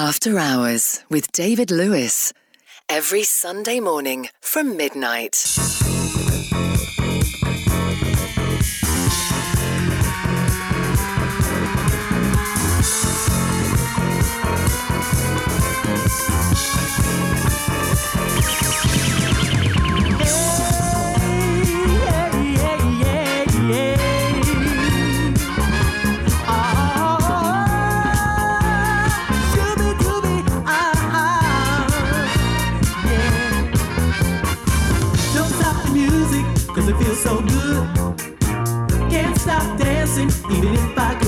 After Hours with David Lewis. Every Sunday morning from midnight. even if I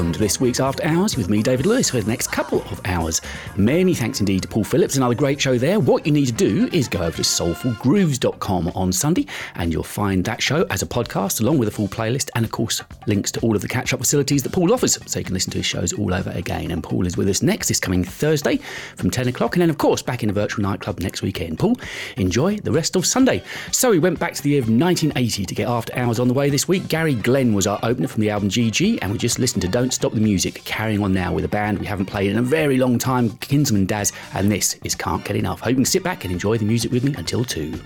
welcome to this week's After Hours with me, David Lewis, for the next couple of hours. Many thanks indeed to Paul Phillips, another great show there. What you need to do is go over to soulfulgrooves.com on Sunday and you'll find that show as a podcast along with a full playlist and, of course, links to all of the catch up facilities that Paul offers so you can listen to his shows all over again. And Paul is with us next this coming Thursday from 10 o'clock and then, of course, back in the virtual nightclub next weekend. Paul, enjoy the rest of Sunday. So we went back to the year of 1980 to get After Hours on the way this week. Gary Glenn was our opener from the album GG and we just listened to Don't Stop the Music, carrying on now with a band we haven't played in a very long time, Kinsman Dazz, and this is Can't Get Enough. Hope you can sit back and enjoy the music with me until 2.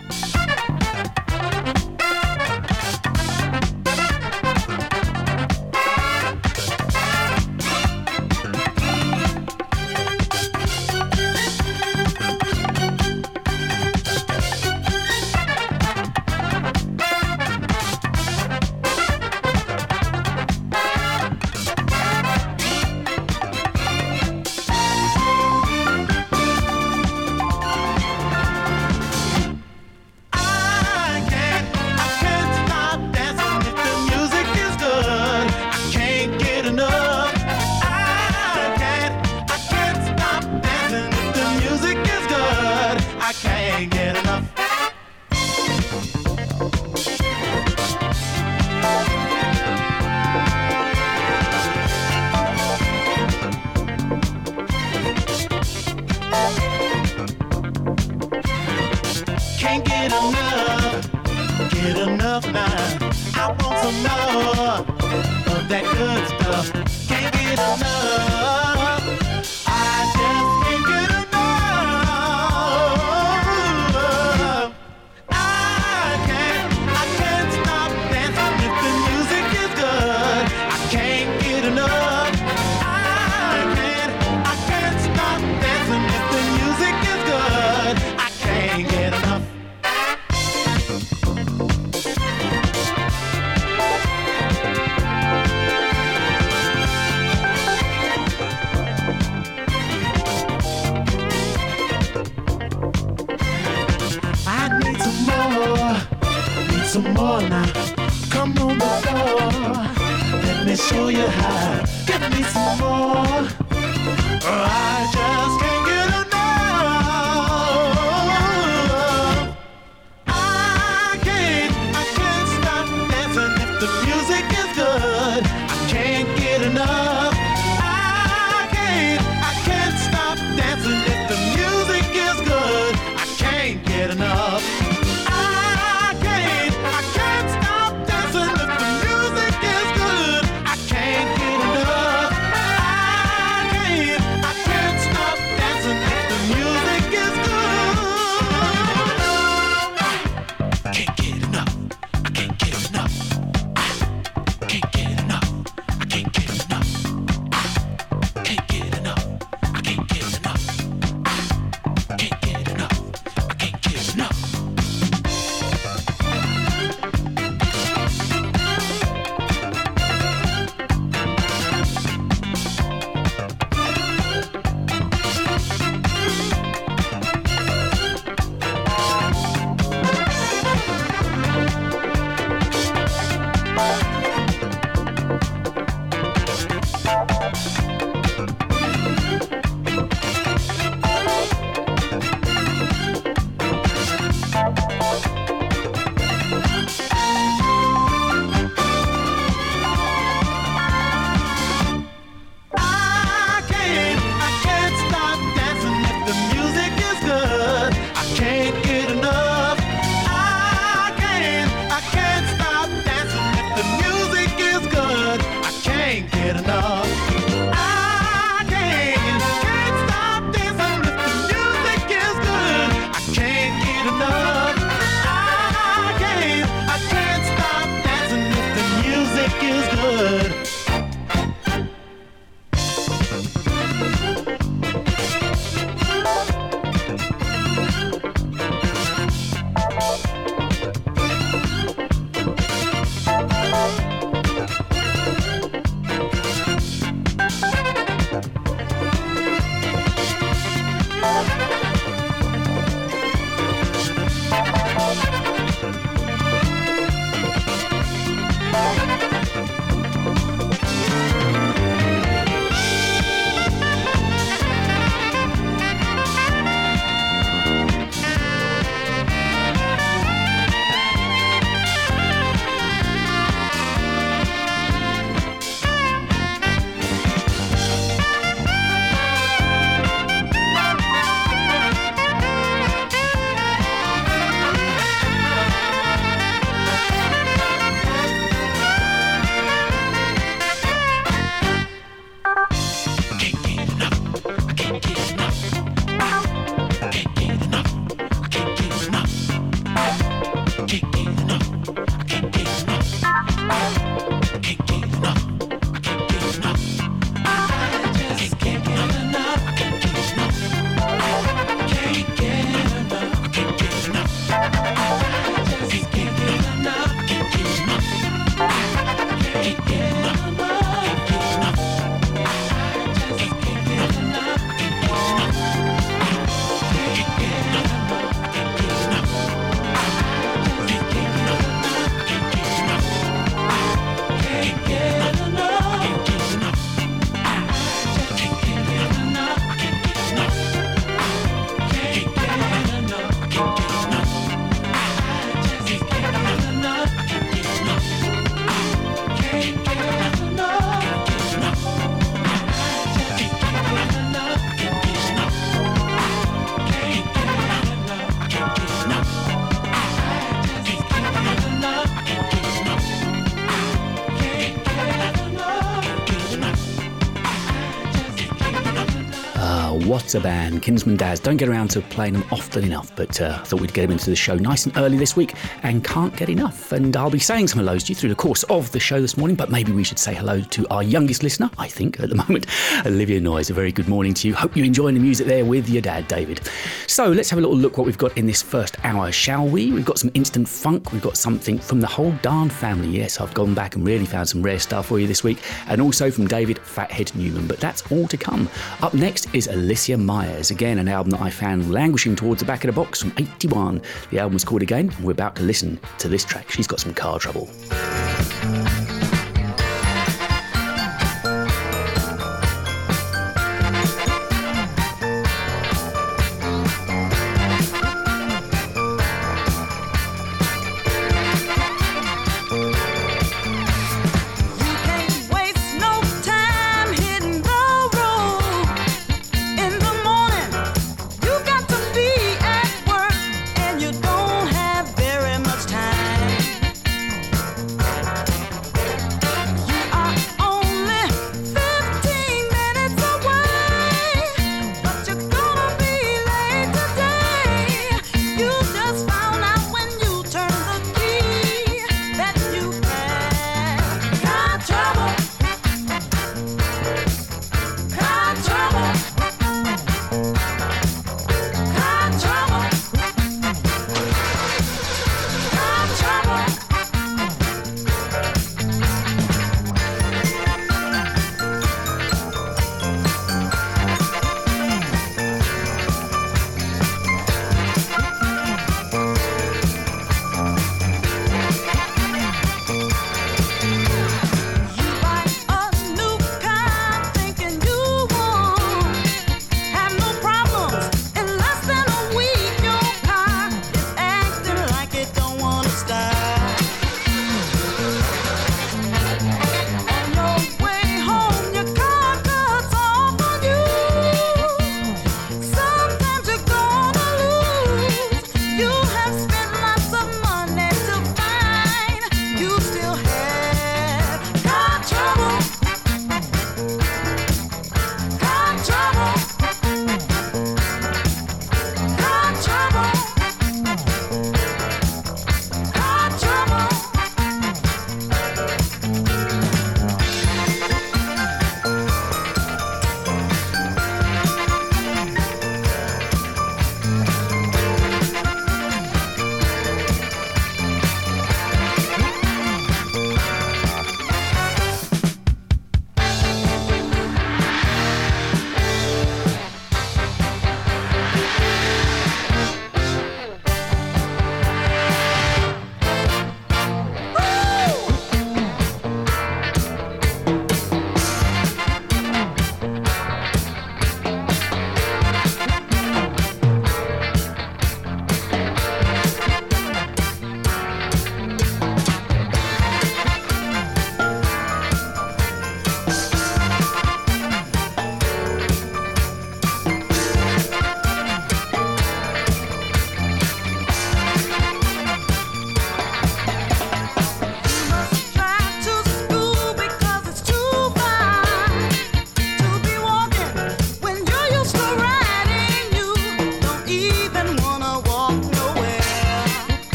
A Band? Kinsman Dazz. Don't get around to playing them often enough, but uh, thought we'd get them into the show nice and early this week and can't get enough. And I'll be saying some hellos to you through the course of the show this morning, but maybe we should say hello to our youngest listener, I think, at the moment, Olivia Noyes. A very good morning to you. Hope you're enjoying the music there with your dad, David. So let's have a little look what we've got in this first hour, shall we? We've got some instant funk. We've got something from the whole darn family. Yes, I've gone back and really found some rare stuff for you this week, and also from David Fathead Newman. But that's all to come. Up next is Alicia Myers. Again, an album that I found languishing towards the back of the box from 81. The album was called Again, and we're about to listen to this track. She's got some car trouble.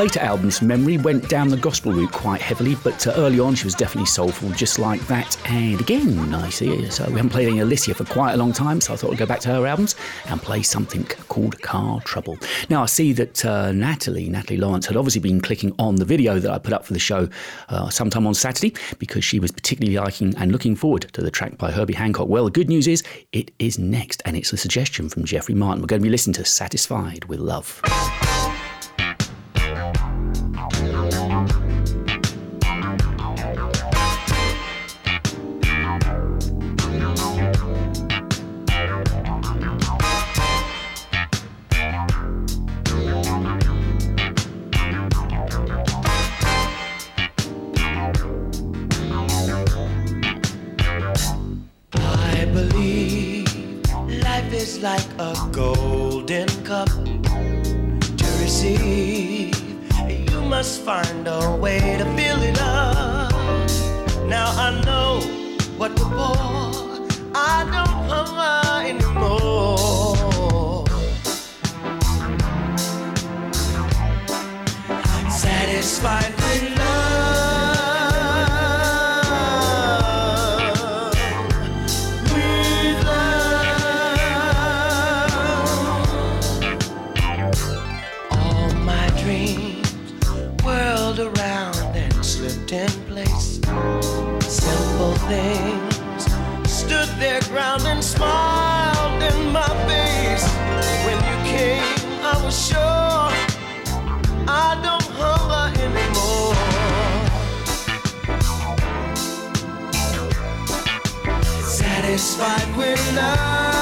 Later albums, memory, went down the gospel route quite heavily, but uh, early on she was definitely soulful, just like that. And again, I see. So we haven't played any Alicia for quite a long time, so I thought I'd go back to her albums and play something called Car Trouble. Now I see that uh, Natalie, Natalie Lawrence, had obviously been clicking on the video that I put up for the show uh, sometime on Saturday because she was particularly liking and looking forward to the track by Herbie Hancock. Well, the good news is it is next, and it's a suggestion from Jeffrey Martin. We're going to be listening to Satisfied with Love. Ground and smiled in my face. When you came, I was sure I don't hunger anymore. Satisfied with love.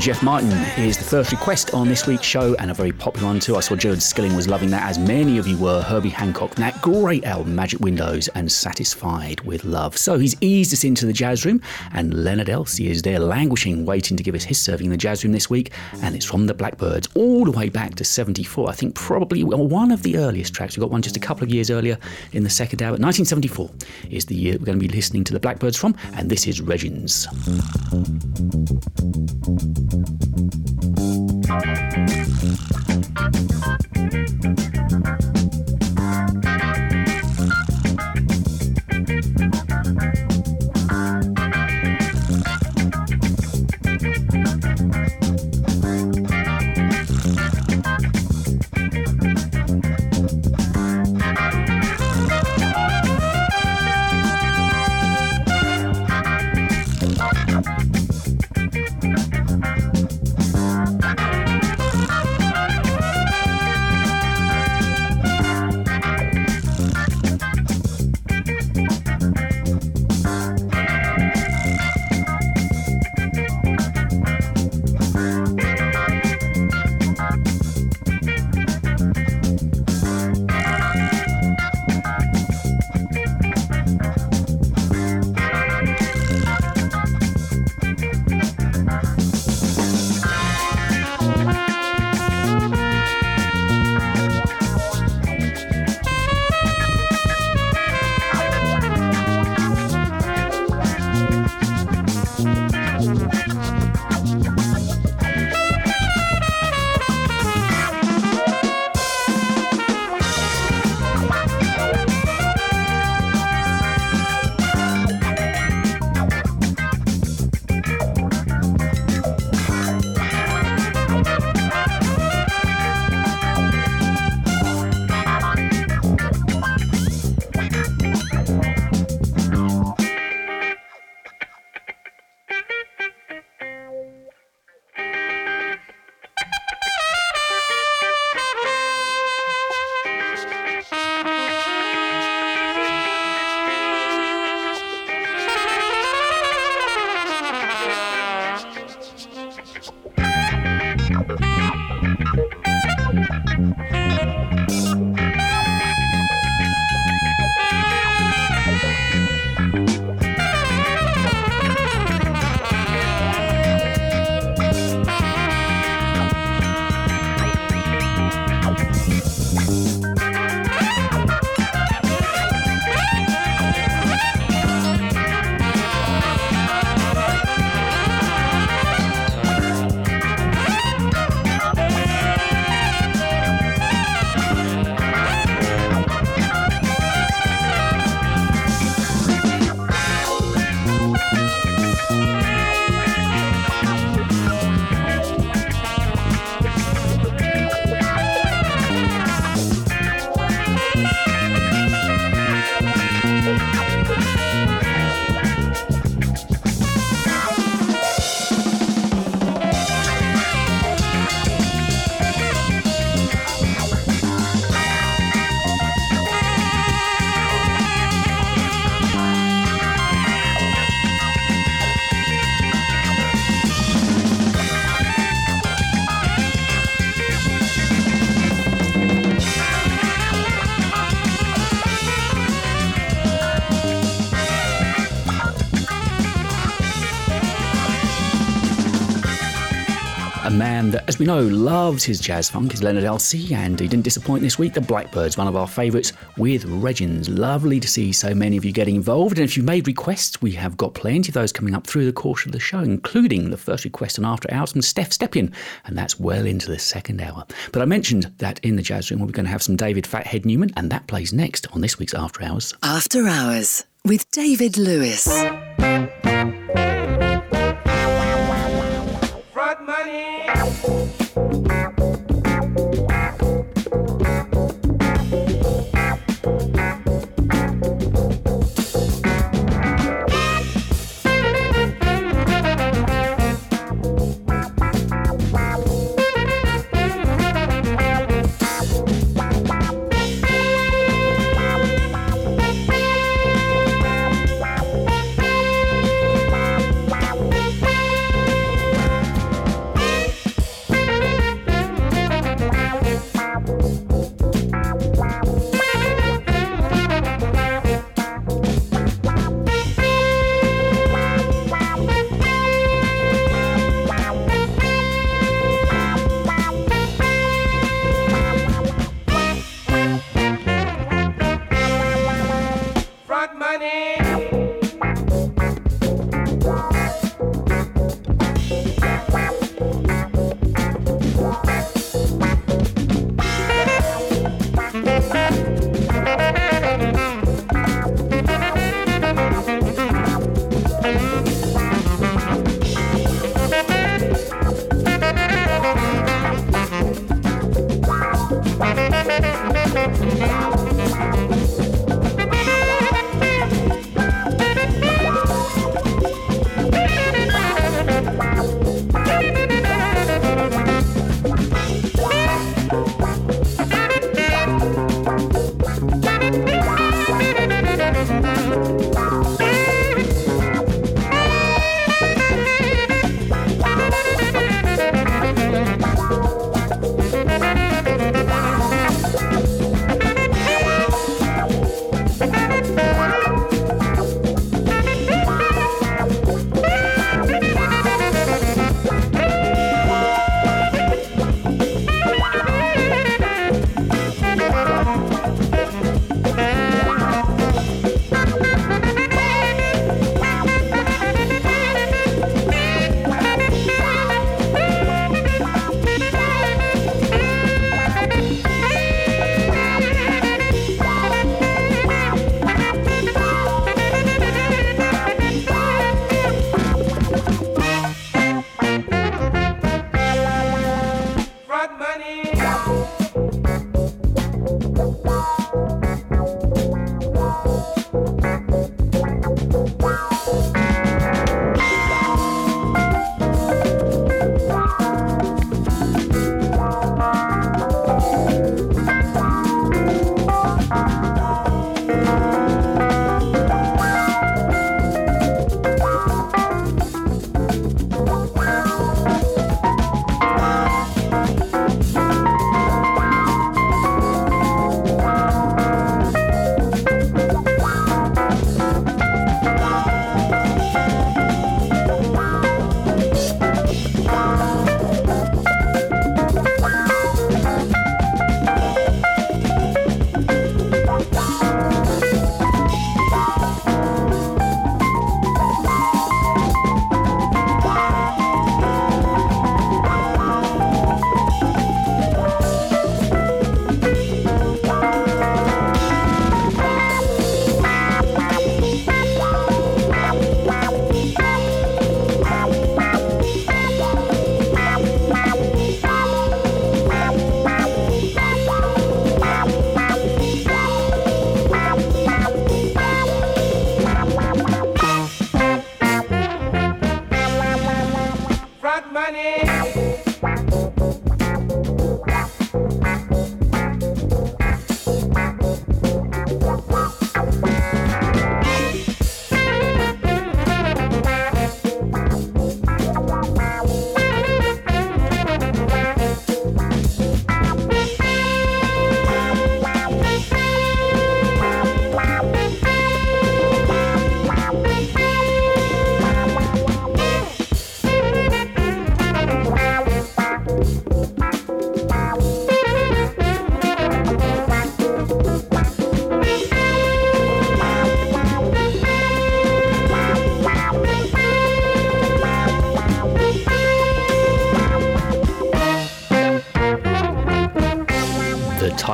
Jeff Martin is the first request on this week's show, and a very popular one too. I saw Jared Skilling was loving that, as many of you were. Herbie Hancock, that great album, Magic Windows, and Satisfied with Love. So, he's eased us into the jazz room, and Leonard Elsey is there languishing, waiting to give us his serving in the jazz room this week, and it's from the Blackbyrds all the way back to 74. I think probably one of the earliest tracks. We got one just a couple of years earlier in the second hour. 1974 is the year we're going to be listening to the Blackbyrds from, and this is Reggins. Thank you. Know, loves his jazz funk is Leonard Elsey, and he didn't disappoint this week. The Blackbyrds, one of our favourites, with Reggins. Lovely to see so many of you getting involved. And if you've made requests, we have got plenty of those coming up through the course of the show, including the first request on After Hours from Steph Stepien, and that's well into the second hour. But I mentioned that in the jazz room, we're going to have some David Fathead Newman, and that plays next on this week's After Hours. After Hours with David Lewis. Front money.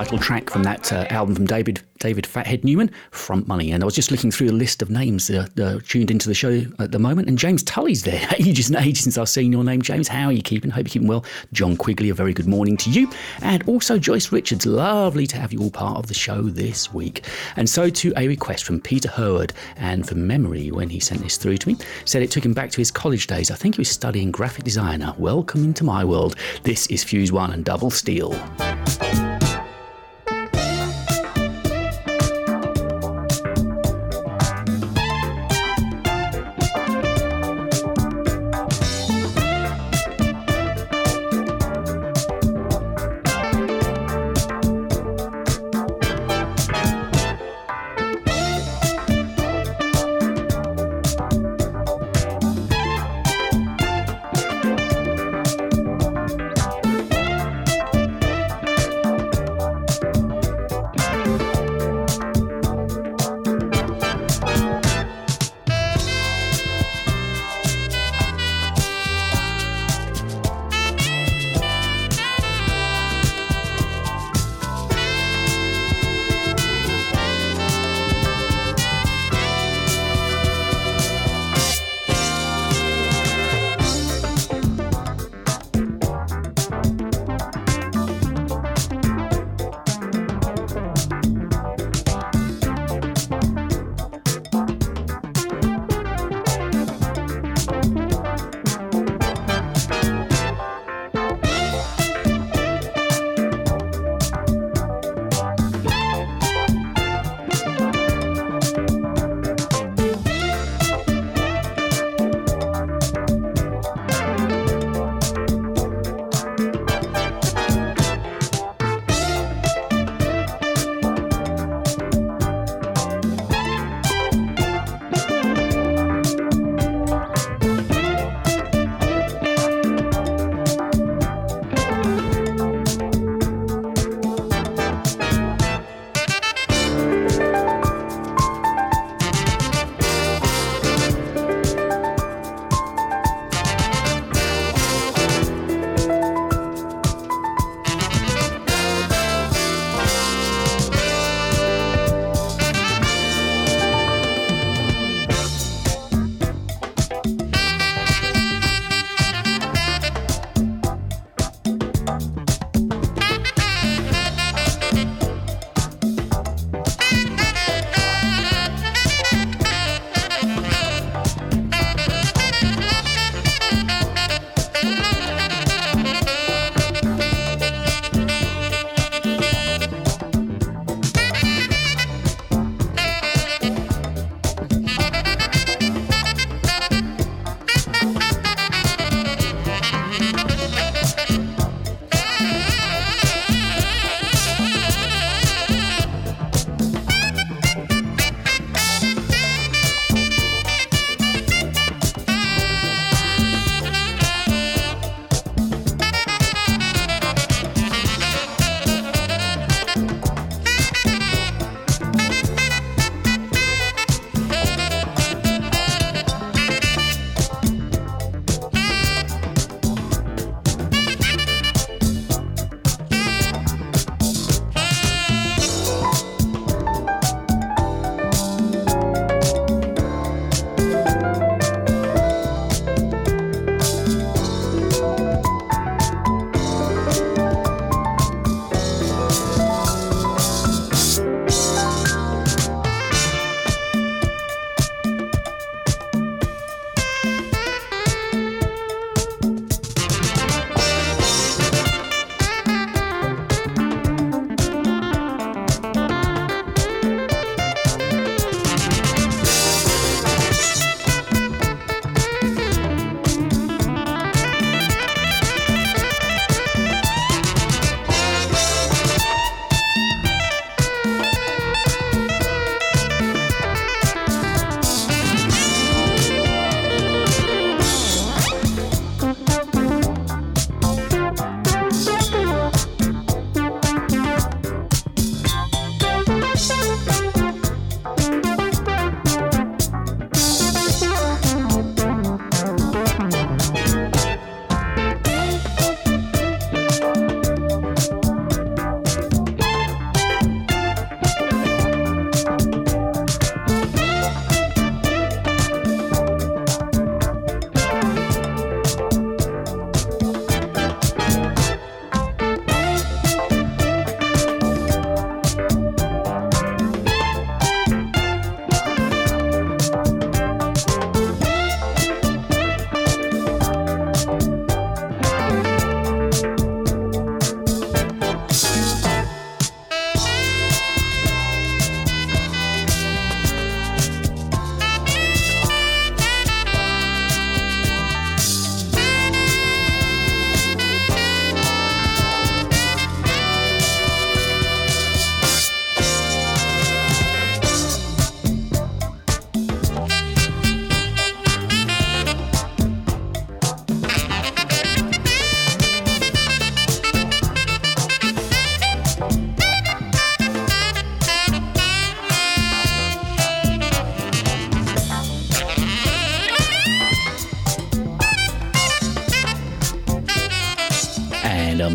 Title track from that uh, album from David David Fathead Newman, Front Money. And I was just looking through the list of names uh, uh, tuned into the show at the moment, and James Tully's there. ages and ages since I've seen your name, James. How are you keeping? Hope you're keeping well. John Quigley, a very good morning to you. And also Joyce Richards, lovely to have you all part of the show this week. And so to a request from Peter Hurward, and from memory, when he sent this through to me, said it took him back to his college days. I think he was studying graphic designer. Welcome into my world. This is Fuse One and Double Steal.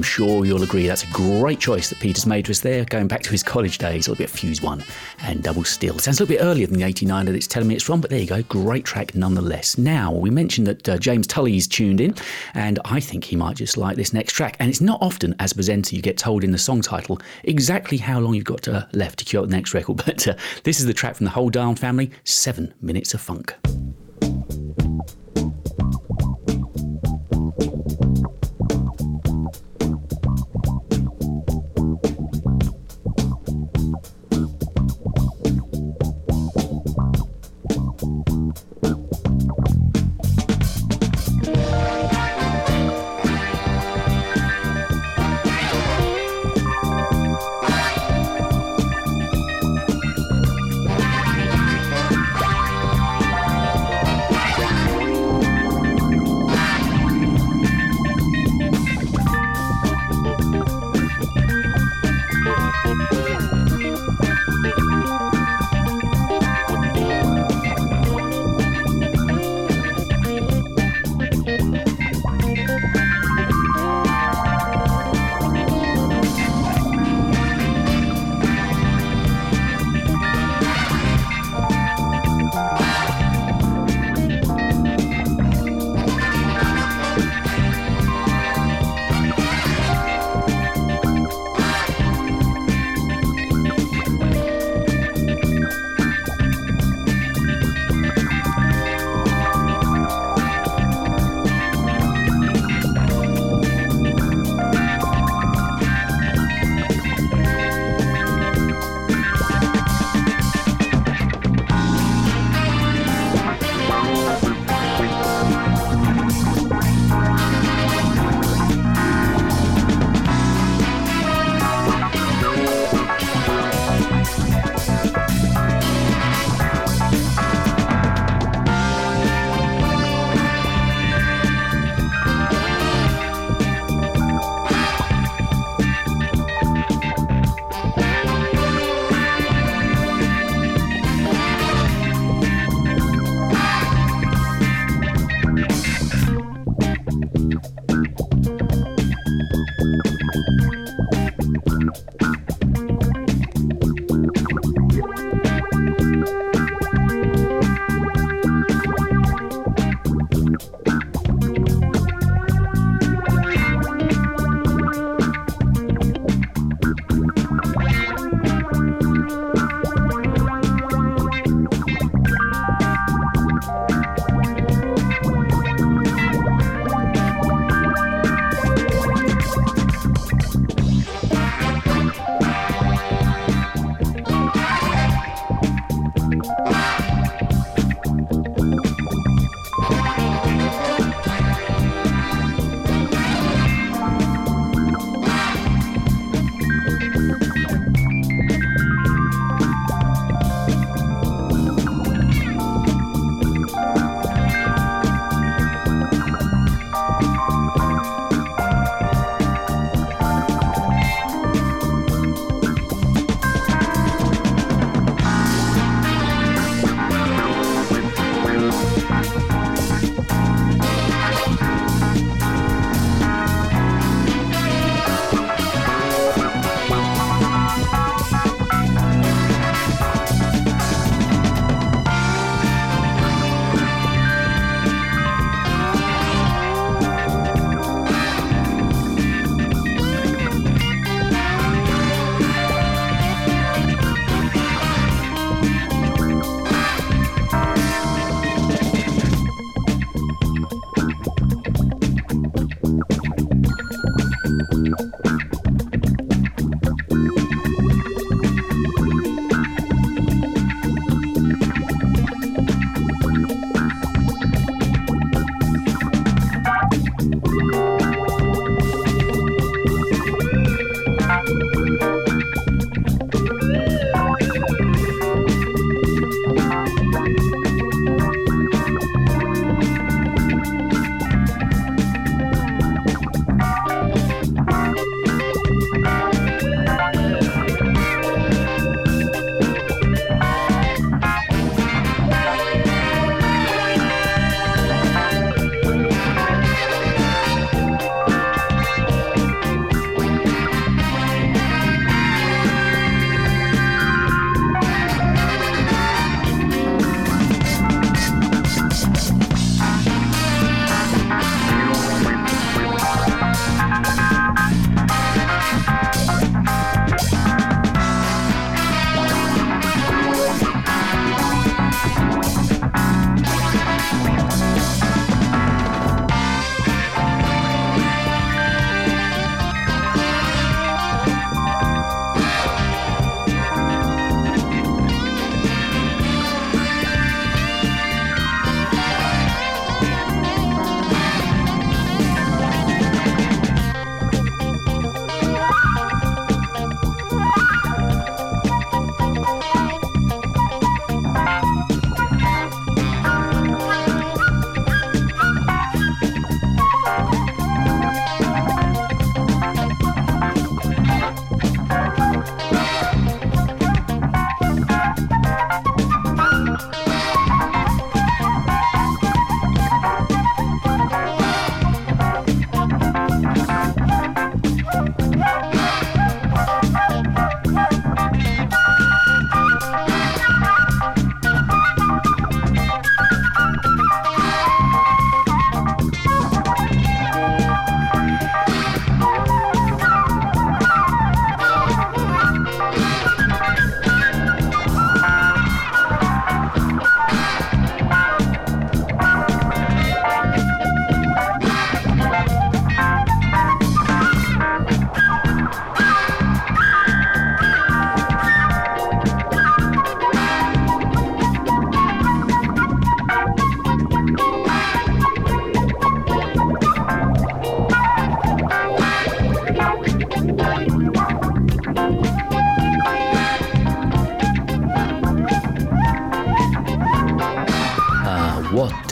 Sure you'll agree that's a great choice that Peter's made us there, going back to his college days. A little bit of Fuse One and Double Steal. Sounds a little bit earlier than the 89 that it's telling me it's from, but there you go. Great track nonetheless. Now, we mentioned that uh, James Tully's tuned in, and I think he might just like this next track. And it's not often, as a presenter, you get told in the song title exactly how long you've got uh, left to cue up the next record. But uh, this is the track from the whole Darn family Seven Minutes of Funk.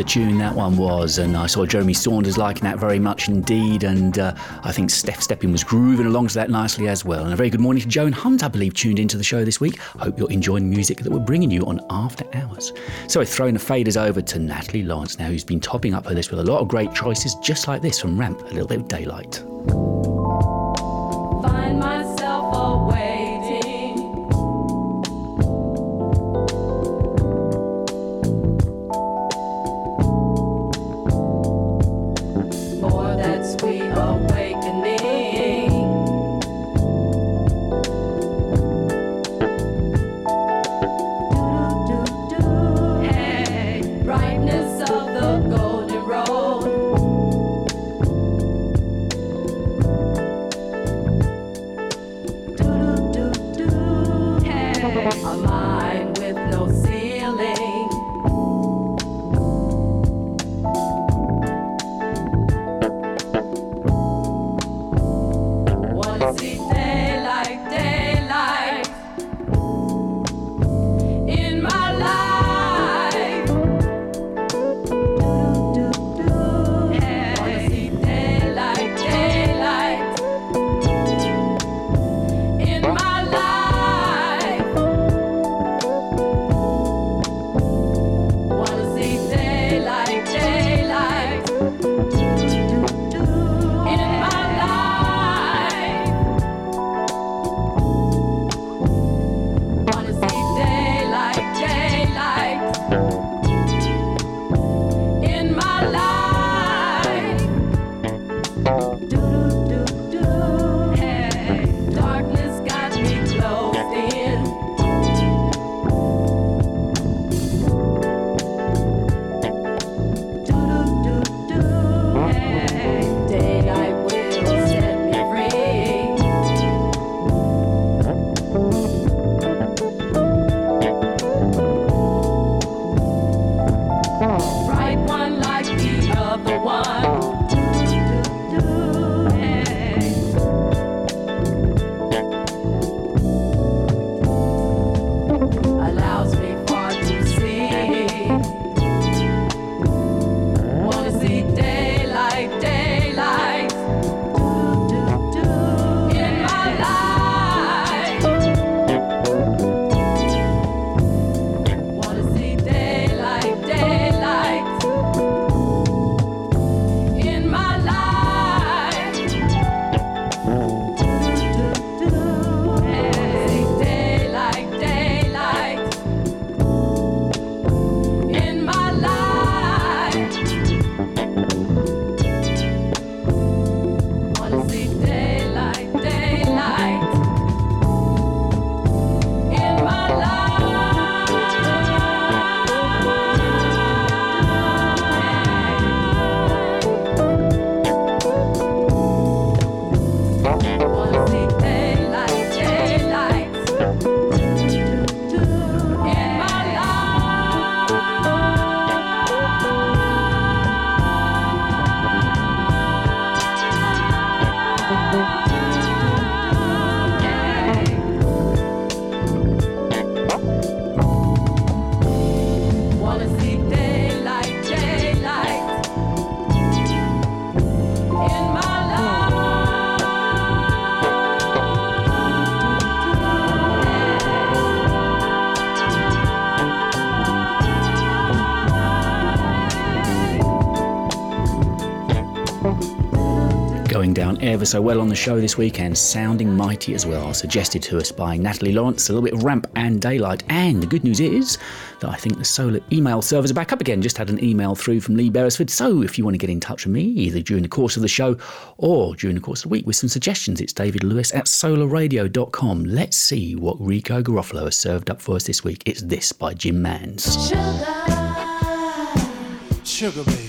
Tune that one was, and I saw Jeremy Saunders liking that very much indeed, and uh, I think Steph Stepping was grooving along to that nicely as well. And a very good morning to Joan Hunt, I believe, tuned into the show this week. I hope you're enjoying music that we're bringing you on After Hours. So, throwing the faders over to Natalie Lawrence now, who's been topping up her list with a lot of great choices just like this from Ramp, A Little Bit of Daylight. Ever so well on the show this weekend, sounding mighty as well, suggested to us by Natalie Lawrence, a little bit of ramp and daylight. And the good news is that I think the solar email servers are back up again. Just had an email through from Lee Beresford. So if you want to get in touch with me, either during the course of the show or during the course of the week with some suggestions, it's David Lewis at solarradio.com. Let's see what Rico Garofalo has served up for us this week. It's this by Jim Mans. Sugar baby.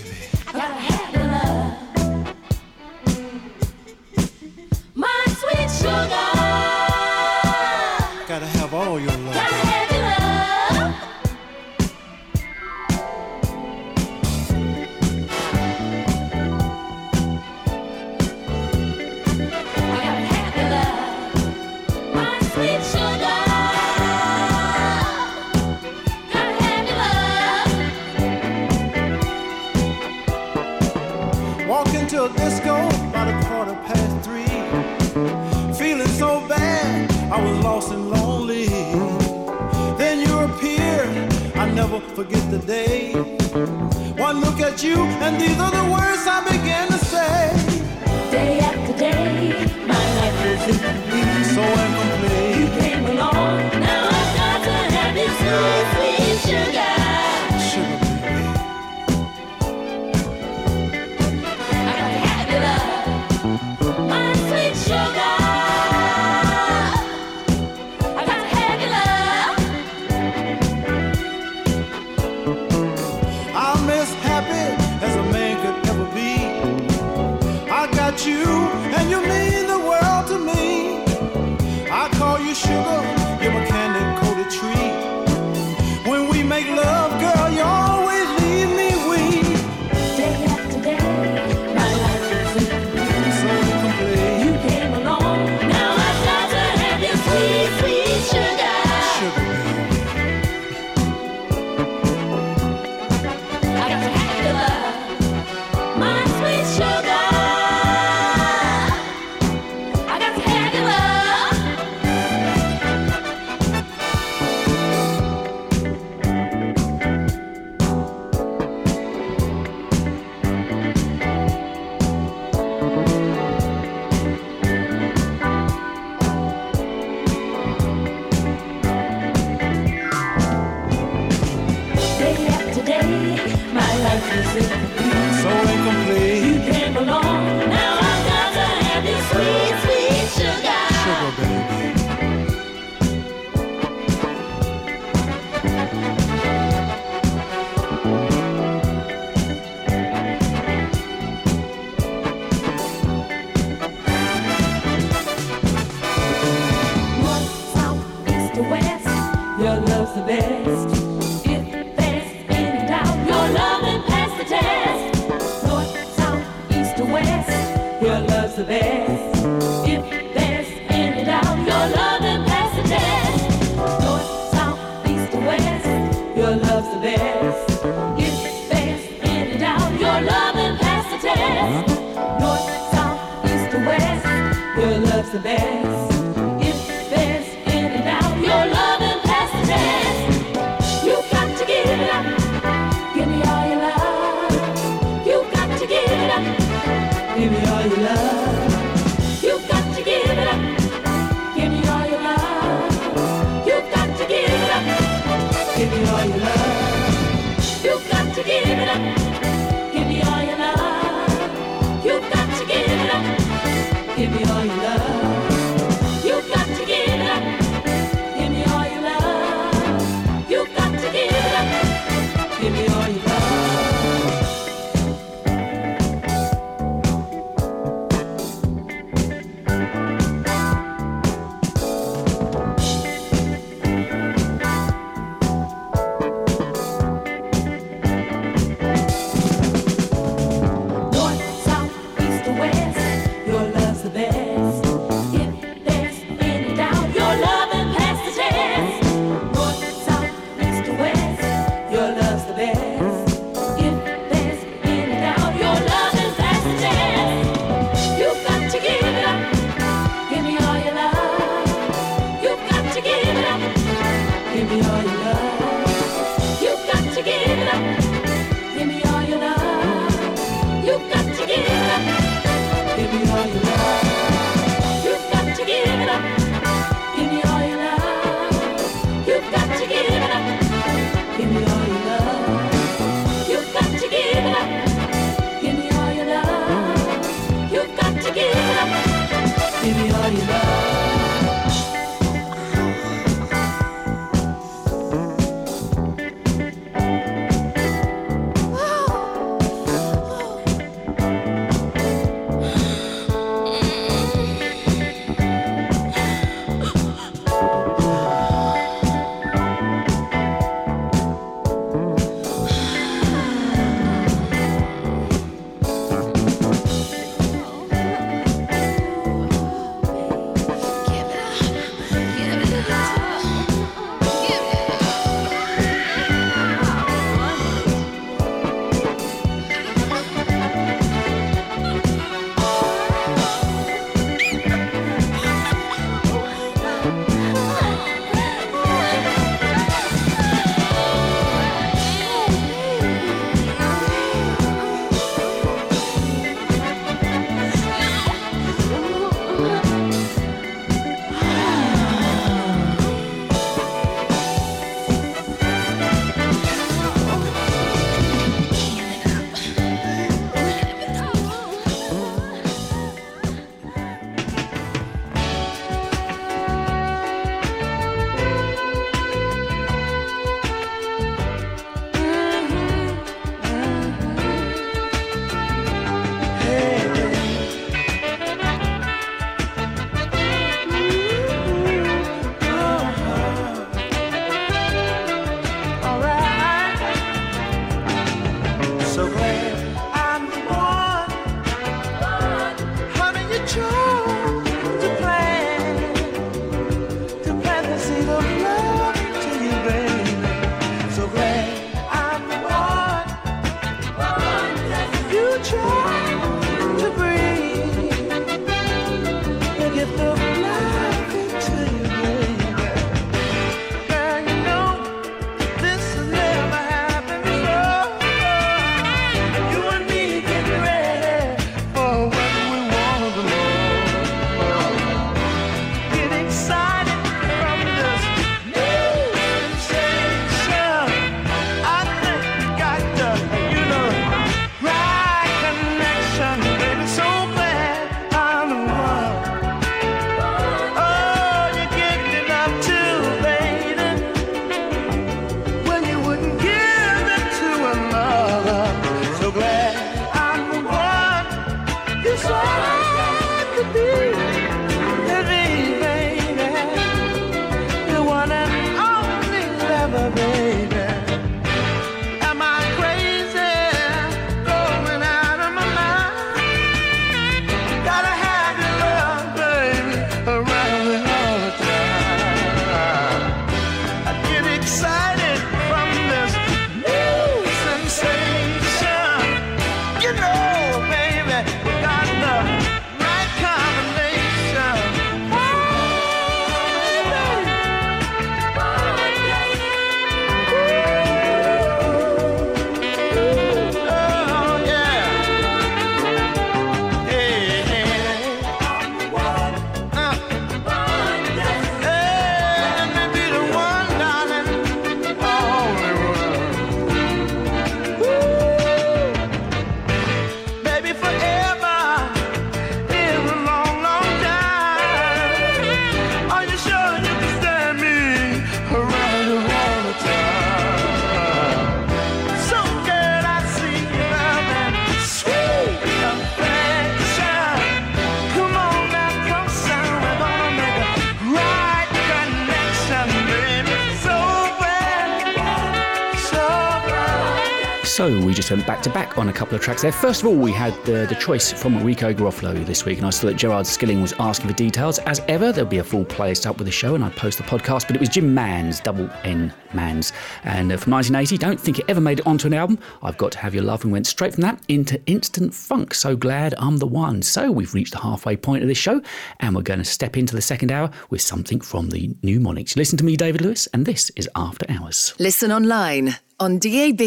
Back to back on a couple of tracks there. First of all, we had the, the choice from Rico Garofalo this week, and I saw that Gerard Skilling was asking for details. As ever, there'll be a full playlist up with the show, and I post the podcast. But it was Jim Manns, double N Manns, and uh, from 1980. Don't think it ever made it onto an album. I've got to have your love, and went straight from that into instant funk. So glad I'm the one. So we've reached the halfway point of this show, and we're going to step into the second hour with something from the Mnemonics. Listen to me, David Lewis, and this is After Hours. Listen online, on DAB,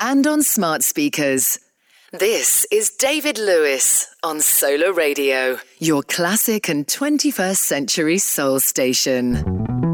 and on smart speakers. This is David Lewis on Solar Radio, your classic and 21st century soul station.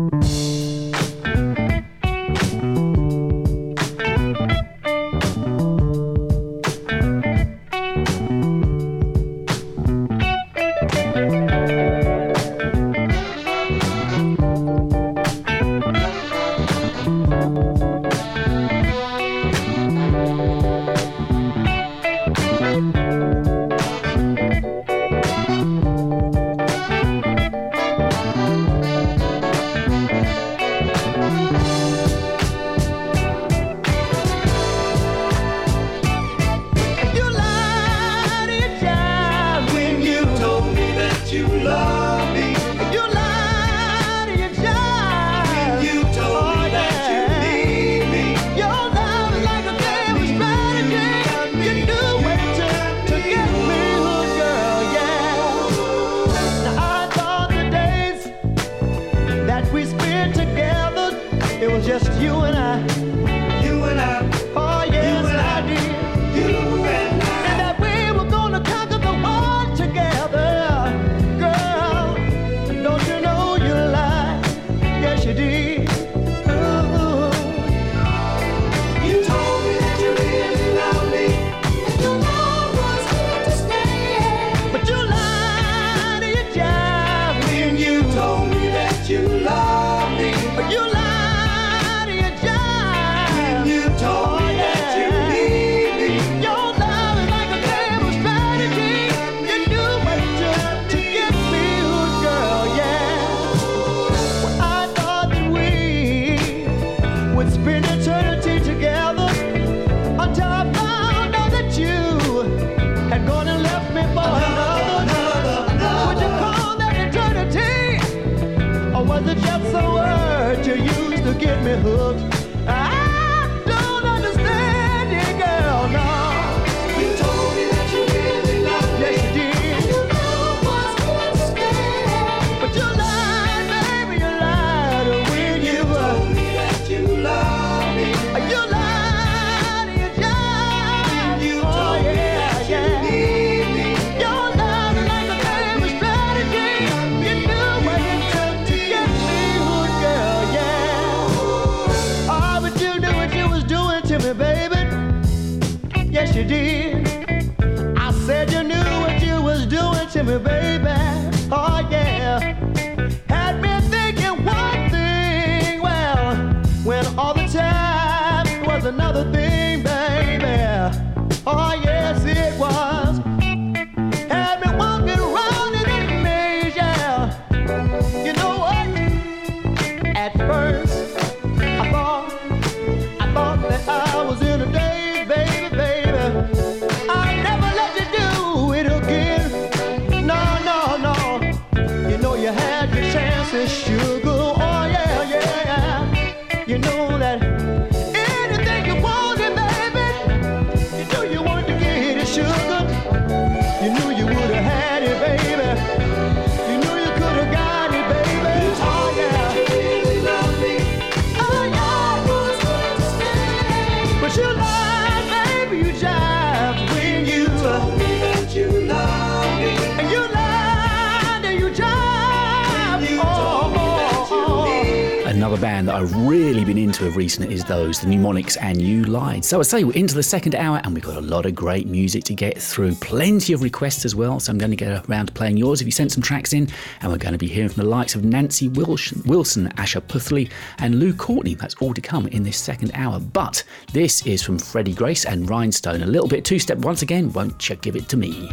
That I've really been into of recent is those, the Mnemonics and You Lied. So I say we're into the second hour and we've got a lot of great music to get through. Plenty of requests as well, so I'm going to get around to playing yours if you sent some tracks in. And we're going to be hearing from the likes of Nancy Wilson, Wilson Asha Puthli, and Lou Courtney. That's all to come in this second hour. But this is from Freddie Grace and Rhinestone. A little bit two step once again? Won't you give it to me?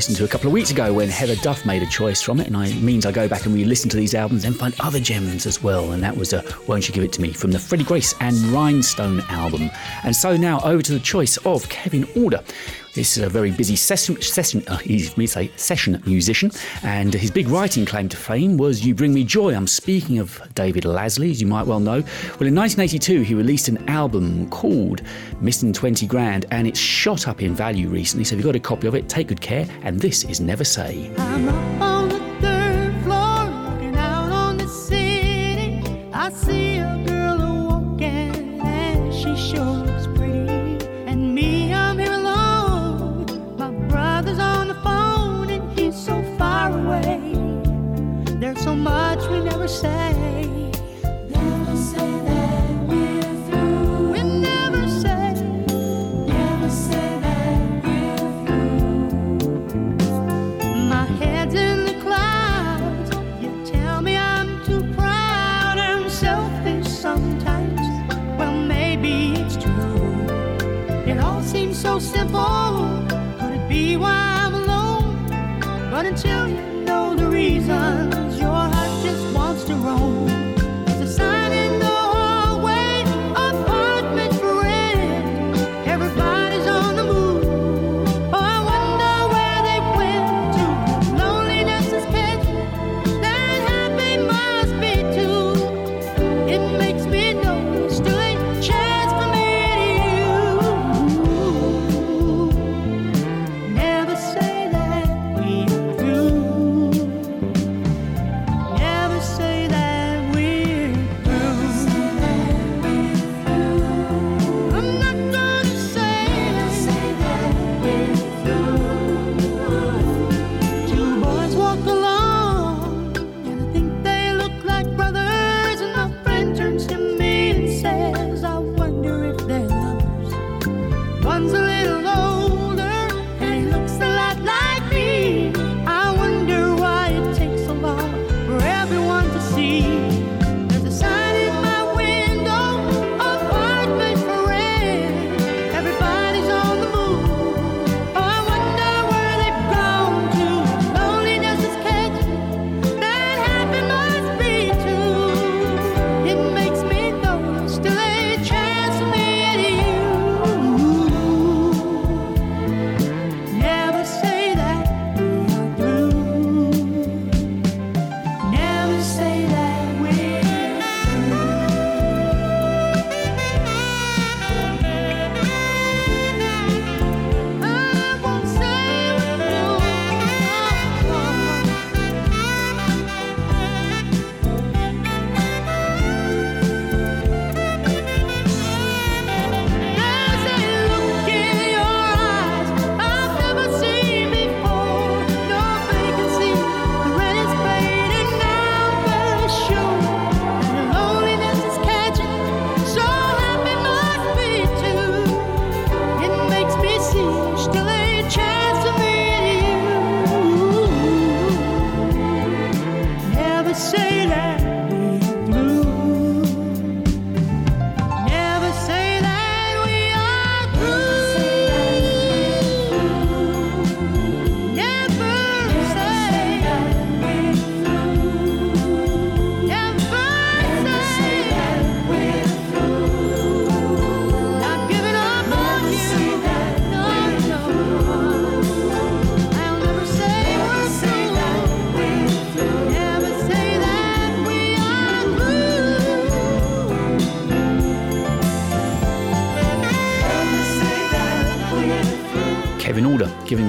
listened to a couple of weeks ago when Heather Duff made a choice from it, and it means I go back and re-listen to these albums and find other gems as well. And that was a "Won't You Give It to Me" from the Freddie Grace and Rhinestone album. And so now over to the choice of Kevin Order, this is a very busy session, session uh, he's, say session musician, and his big writing claim to fame was "You Bring Me Joy." I'm speaking of David Lasley, as you might well know. Well, in 1982, he released an album called "Missing 20 Grand," and it's shot up in value recently. So if you've got a copy of it, take good care. And this is "Never Say."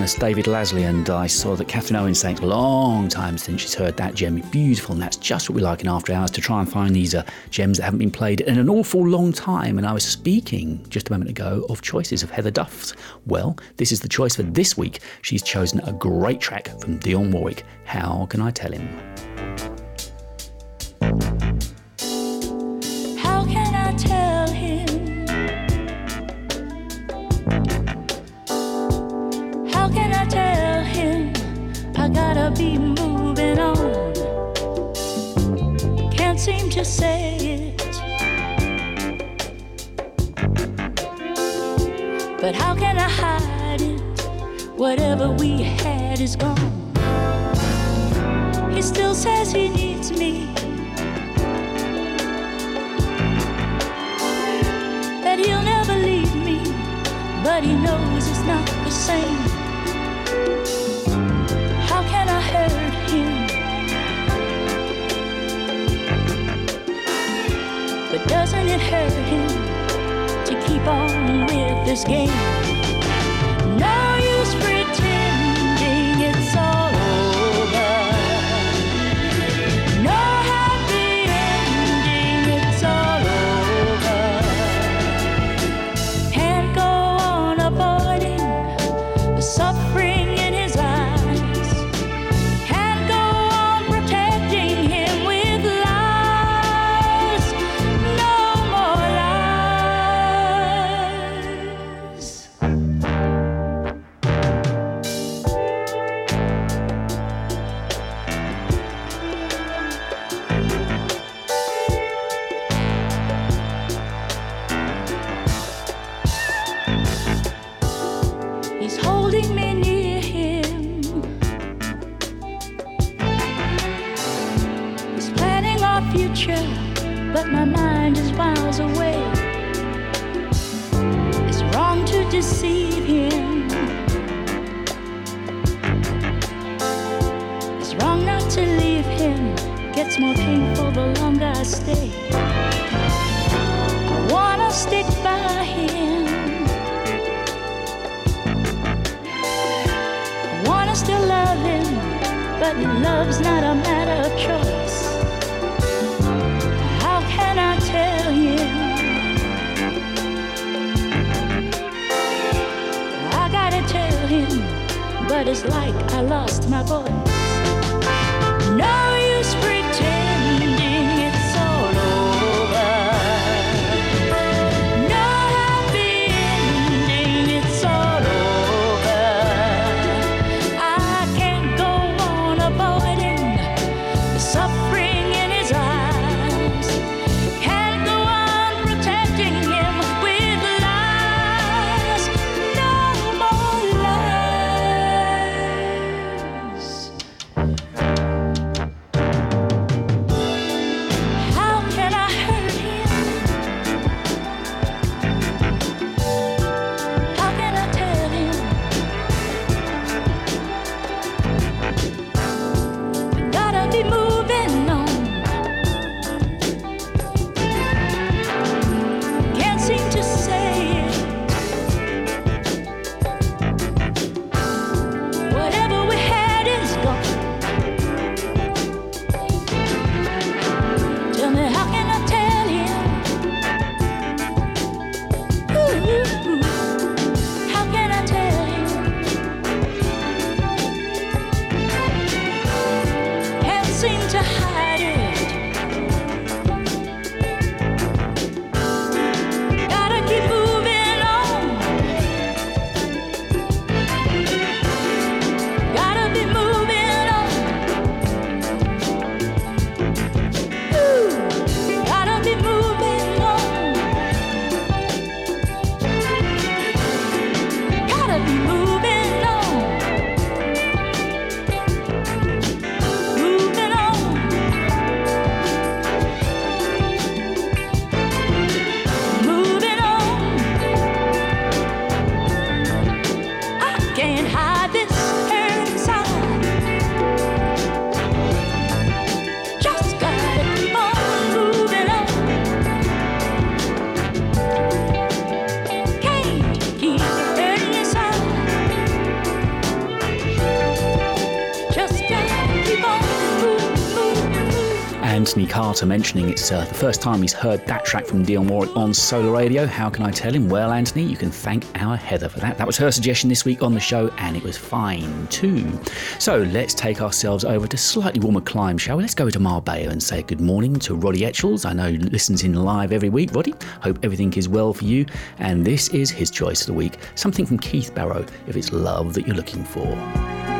pianist David Lasley, and I saw that Catherine Owen sang a long time since she's heard that gem. Beautiful, and that's just what we like in After Hours to try and find these uh, gems that haven't been played in an awful long time. And I was speaking just a moment ago of choices of Heather Duff's. Well, this is the choice for this week. She's chosen a great track from Dionne Warwick. How can I tell him? Anthony Carter mentioning it's uh, the first time he's heard that track from Dionne Warwick on Solar Radio. How can I tell him? Well, Anthony, you can thank our Heather for that. That was her suggestion this week on the show, and it was fine too. So let's take ourselves over to slightly warmer climes, shall we? Let's go to Marbella and say good morning to Roddy Etchells. I know he listens in live every week. Roddy, hope everything is well for you. And this is his choice of the week something from Keith Barrow, if it's love that you're looking for.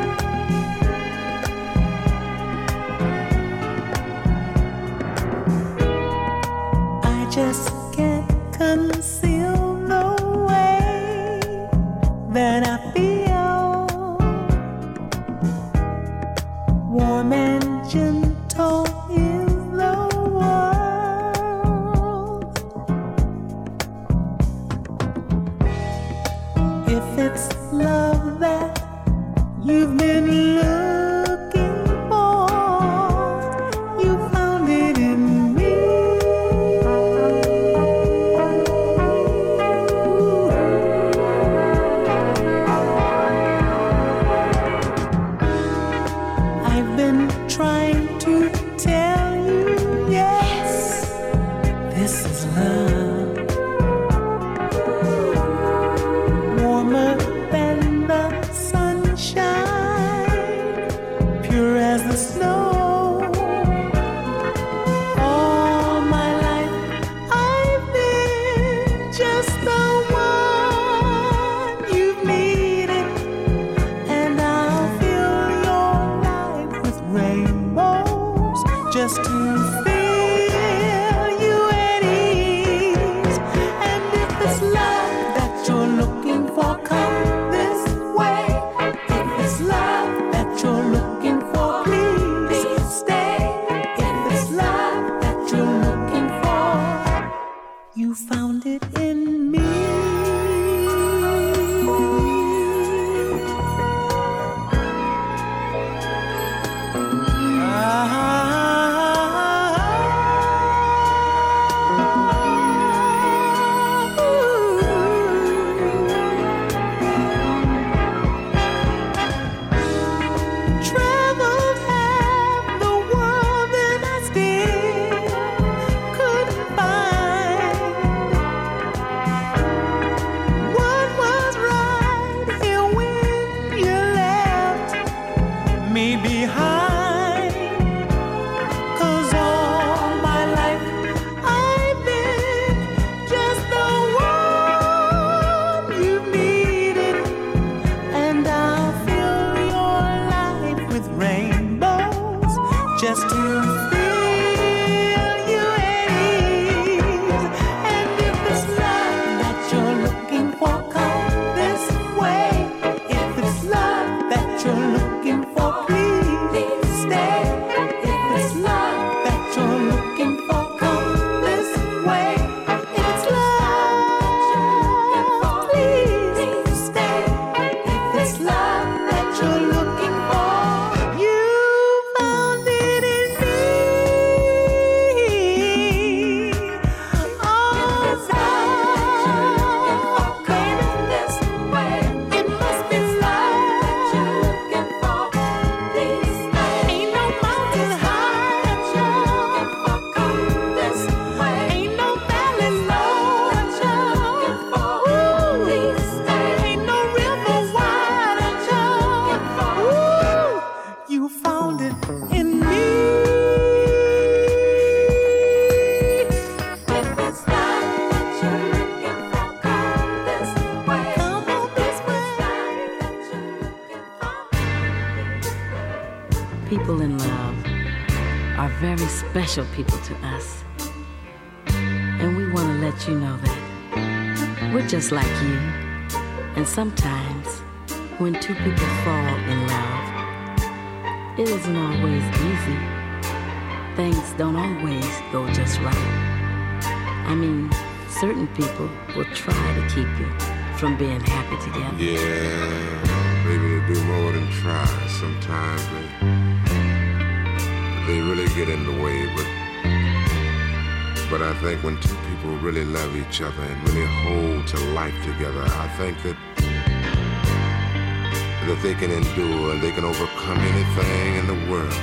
Special people to us. And we want to let you know that. We're just like you. And sometimes, when two people fall in love, it isn't always easy. Things don't always go just right. I mean, certain people will try to keep you from being happy together. Yeah, maybe they do more than try. Sometimes they really get in the way, but but I think when two people really love each other and really hold to life together, I think that that they can endure and they can overcome anything in the world.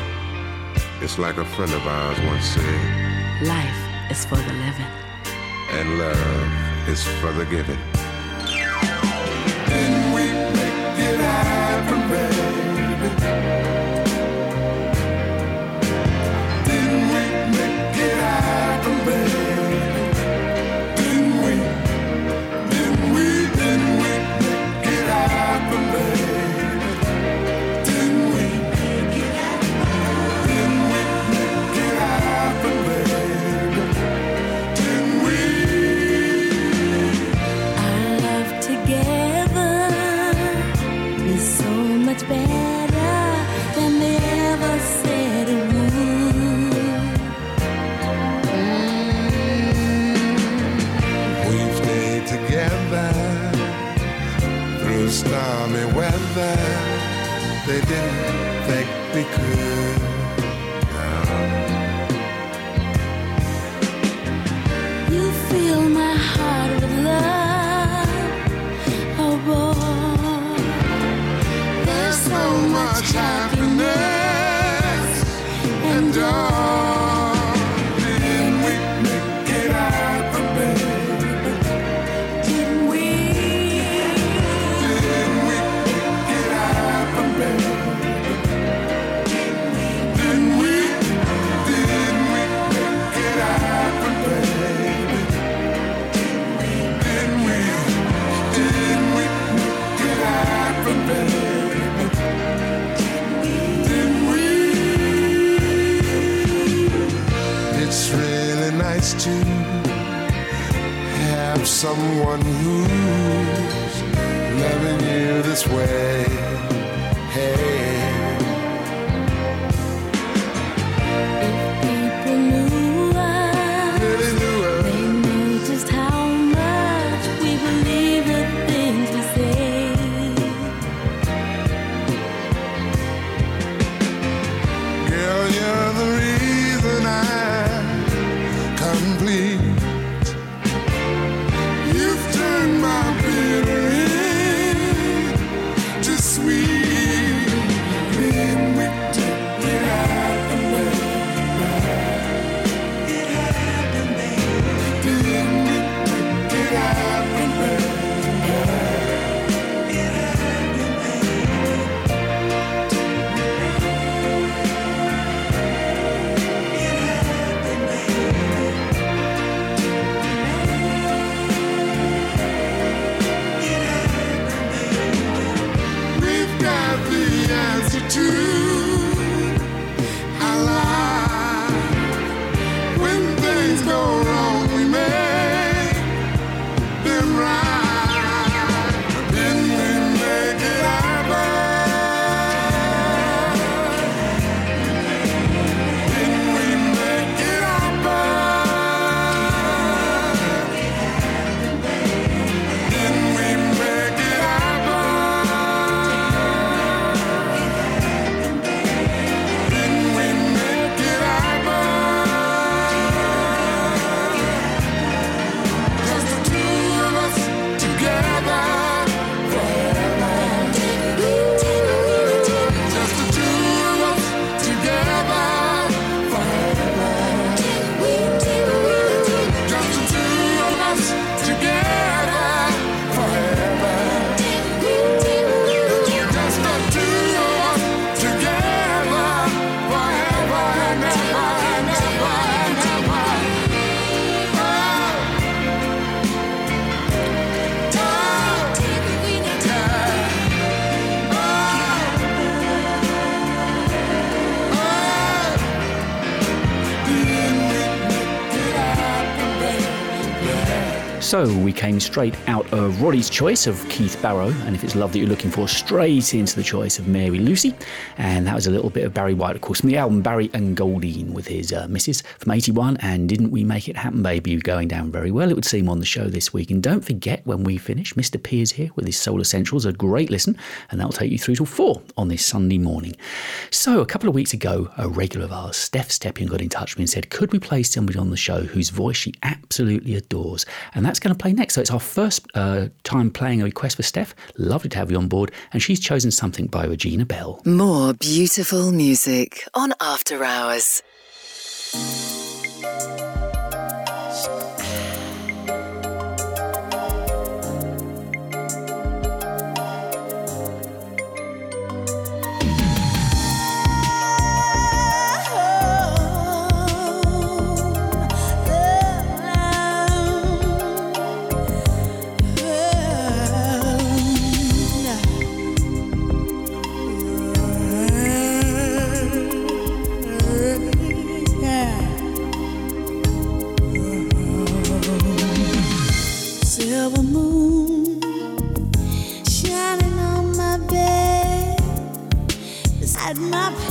It's like a friend of ours once said, Life is for the living. and love is for the giving. Stormy someone who's loving you this way. So we came straight out of Roddy's choice of Keith Barrow, and if it's love that you're looking for, straight into the choice of Mary Lucy, and that was a little bit of Barry White, course, from the album Barry and Glodean with his uh, missus from '81. And didn't we make it happen, baby? Going down very well, it would seem on the show this week. And don't forget when we finish, Mr. P is here with his Soul Essentials, a great listen, and that'll take you through till four on this Sunday morning. So a couple of weeks ago, a regular of ours, Steph Stepien, got in touch with me and said, could we play somebody on the show whose voice she absolutely adores? And that's that's going to play next. So it's our first uh, time playing a request for Steph. Lovely to have you on board. And she's chosen something by Regina Belle. More beautiful music on After Hours. Beside my.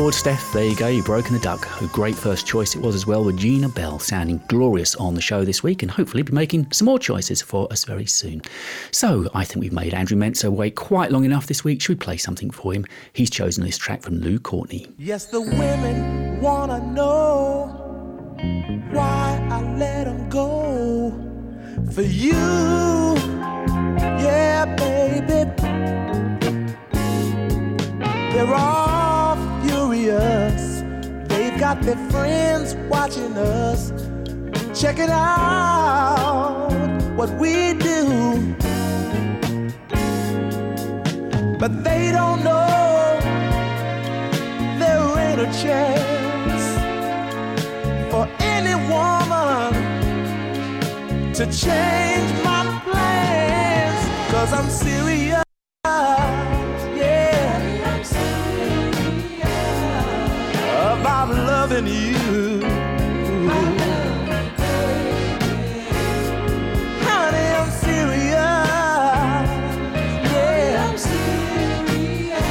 Aboard, Steph. There you go, you've broken the duck. A great first choice it was as well, with Gina Bell sounding glorious on the show this week, and hopefully be making some more choices for us very soon. So, I think we've made Andrew Menzo wait quite long enough this week. Should we play something for him? He's chosen this track from Lou Courtney. Yes, the women wanna know why I let them go for you. Yeah, baby. They're all got their friends watching us, checking out what we do. But they don't know there ain't a chance for any woman to change my plans. Cause I'm serious. Loving you. I'm serious. Yeah. I'm serious.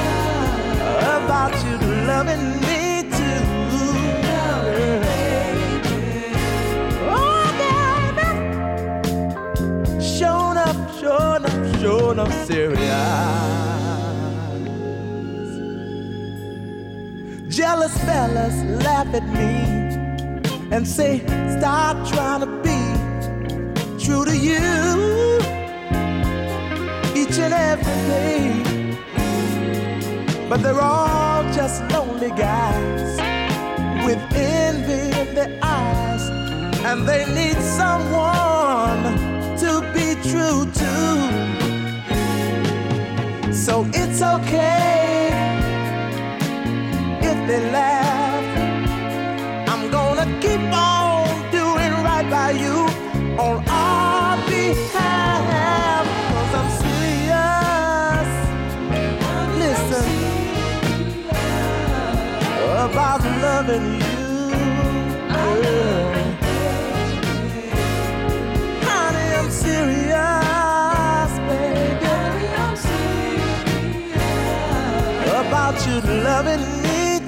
About you loving me Oh. Shown up, shown up, shown up serious. Jealous fellas laugh at me and say, Stop trying to be true to you each and every day. But they're all just lonely guys with envy in their eyes, and they need someone to be true to. So it's okay they laugh. I'm gonna keep on doing right by you on our behalf. Cause I'm serious. Listen about loving you. Honey, I'm serious, baby. About you loving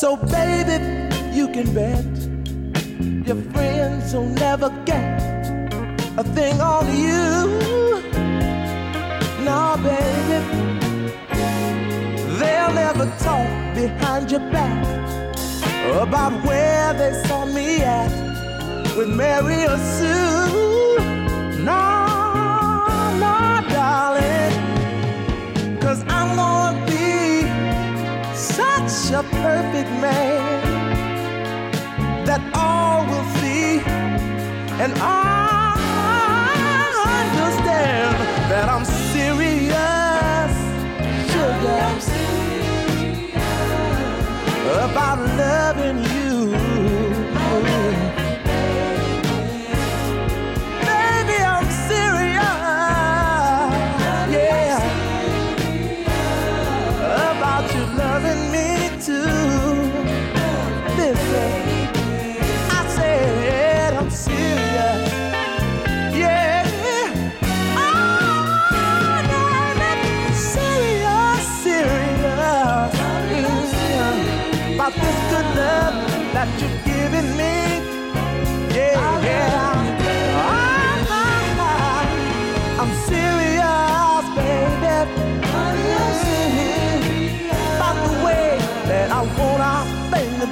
So, baby, you can bet your friends will never get a thing on you. No, baby, they'll never talk behind your back about where they saw me at with Mary or Sue. No, a perfect man that all will see and I understand that I'm serious, sugar, about loving you.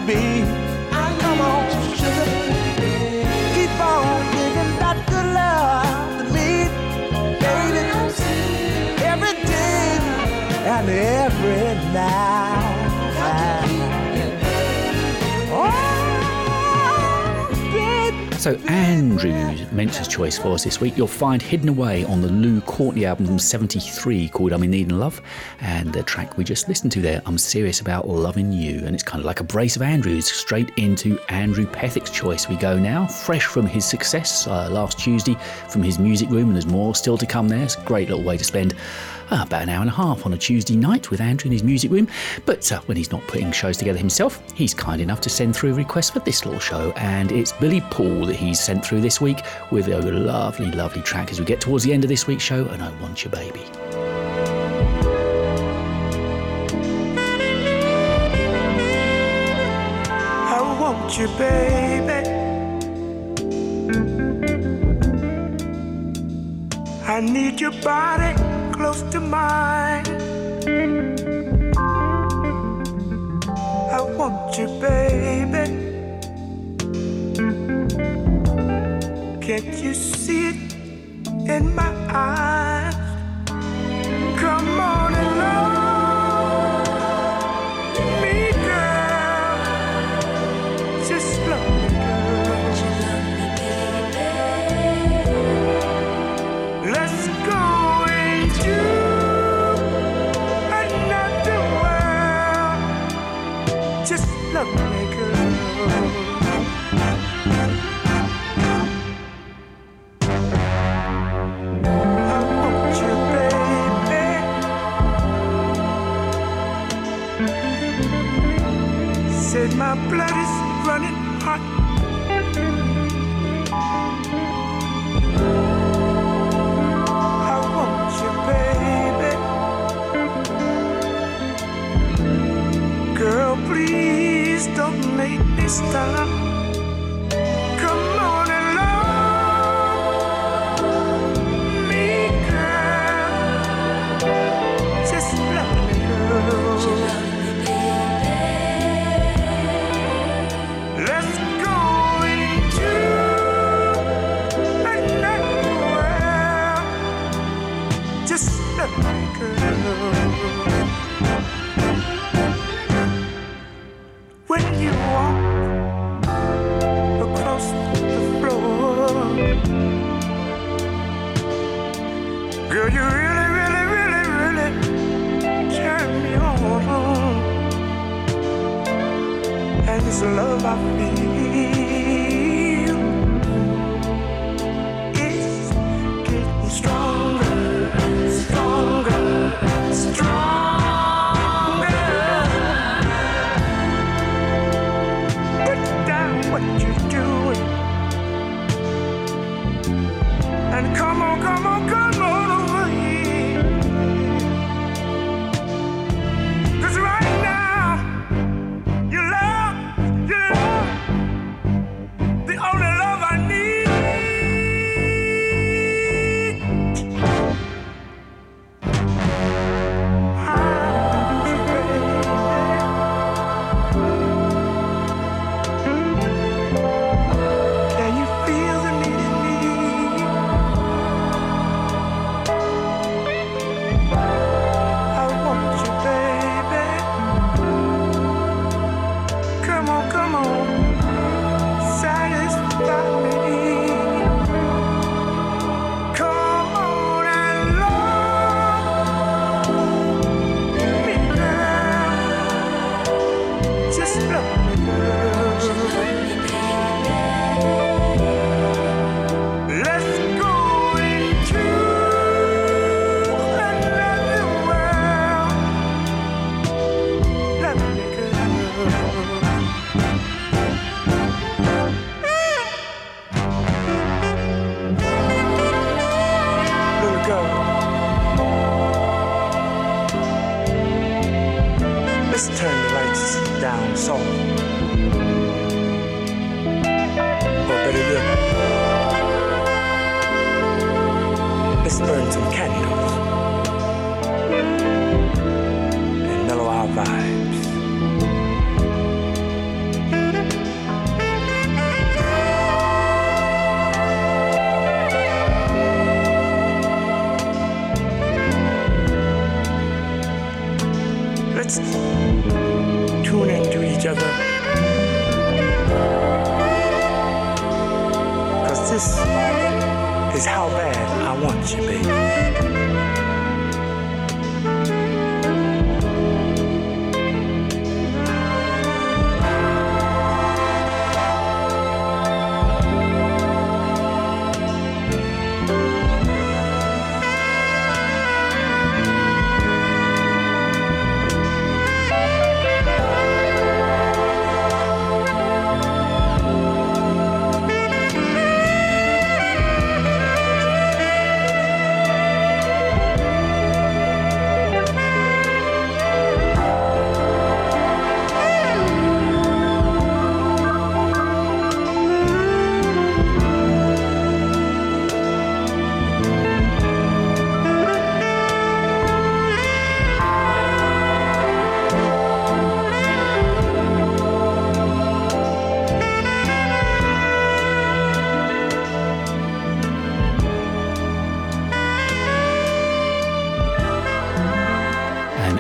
Be. Come on, sugar. Keep on giving that good love to me, baby. Every day and every night. So, Andrew Mentor's choice for us this week. You'll find hidden away on the Lou Courtney album from 73 called I'm in Need of Love. And the track we just listened to there, I'm Serious About Loving You. And it's kind of like a brace of Andrews. Straight into Andrew Pethick's choice we go now. Fresh from his success uh, last Tuesday from his music room, and there's more still to come there. It's a great little way to spend uh, about an hour and a half on a Tuesday night with Andrew in his music room. But uh, when he's not putting shows together himself, he's kind enough to send through a request for this little show. And it's Billy Paul that he's sent through this week with a lovely, lovely track as we get towards the end of this week's show. And I Want Your Baby. I want you, baby. I need your body close to mine. I want you, baby. Can't you see it in my eyes? Come on and love Said my blood is running hot. I want you, baby. Girl, please don't make me stop. Just me, girl.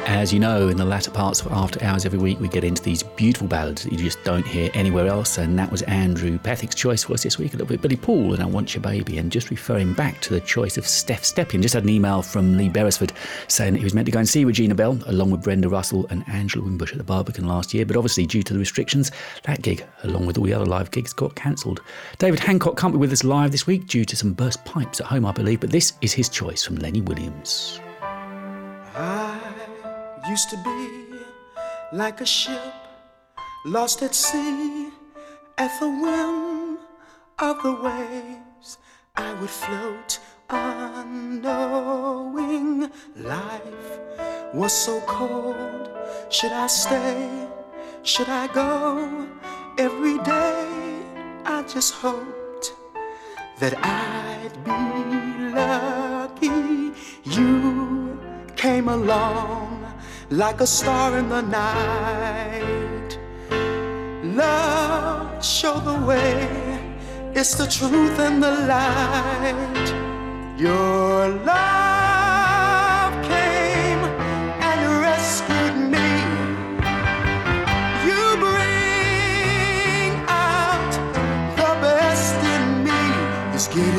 As you know, in the latter parts of After Hours every week, we get into these beautiful ballads that you just don't hear anywhere else. And that was Andrew Pethick's choice for us this week, a little bit Billy Paul and I Want Your Baby. And just referring back to the choice of Steph Stepien, just had an email from Lee Beresford saying he was meant to go and see Regina Belle along with Brenda Russell and Angela Winbush at the Barbican last year. But obviously, due to the restrictions, that gig, along with all the other live gigs, got cancelled. David Hancock can't be with us live this week due to some burst pipes at home, I believe. But this is his choice from Lenny Williams. I used to be like a ship lost at sea at the whim of the waves. I would float unknowing. Life was so cold. Should I stay? Should I go? Every day I just hoped that I'd be lucky. You came along like a star in the night. Love, show the way. It's the truth and the light. Your love came and rescued me. You bring out the best in me. It's getting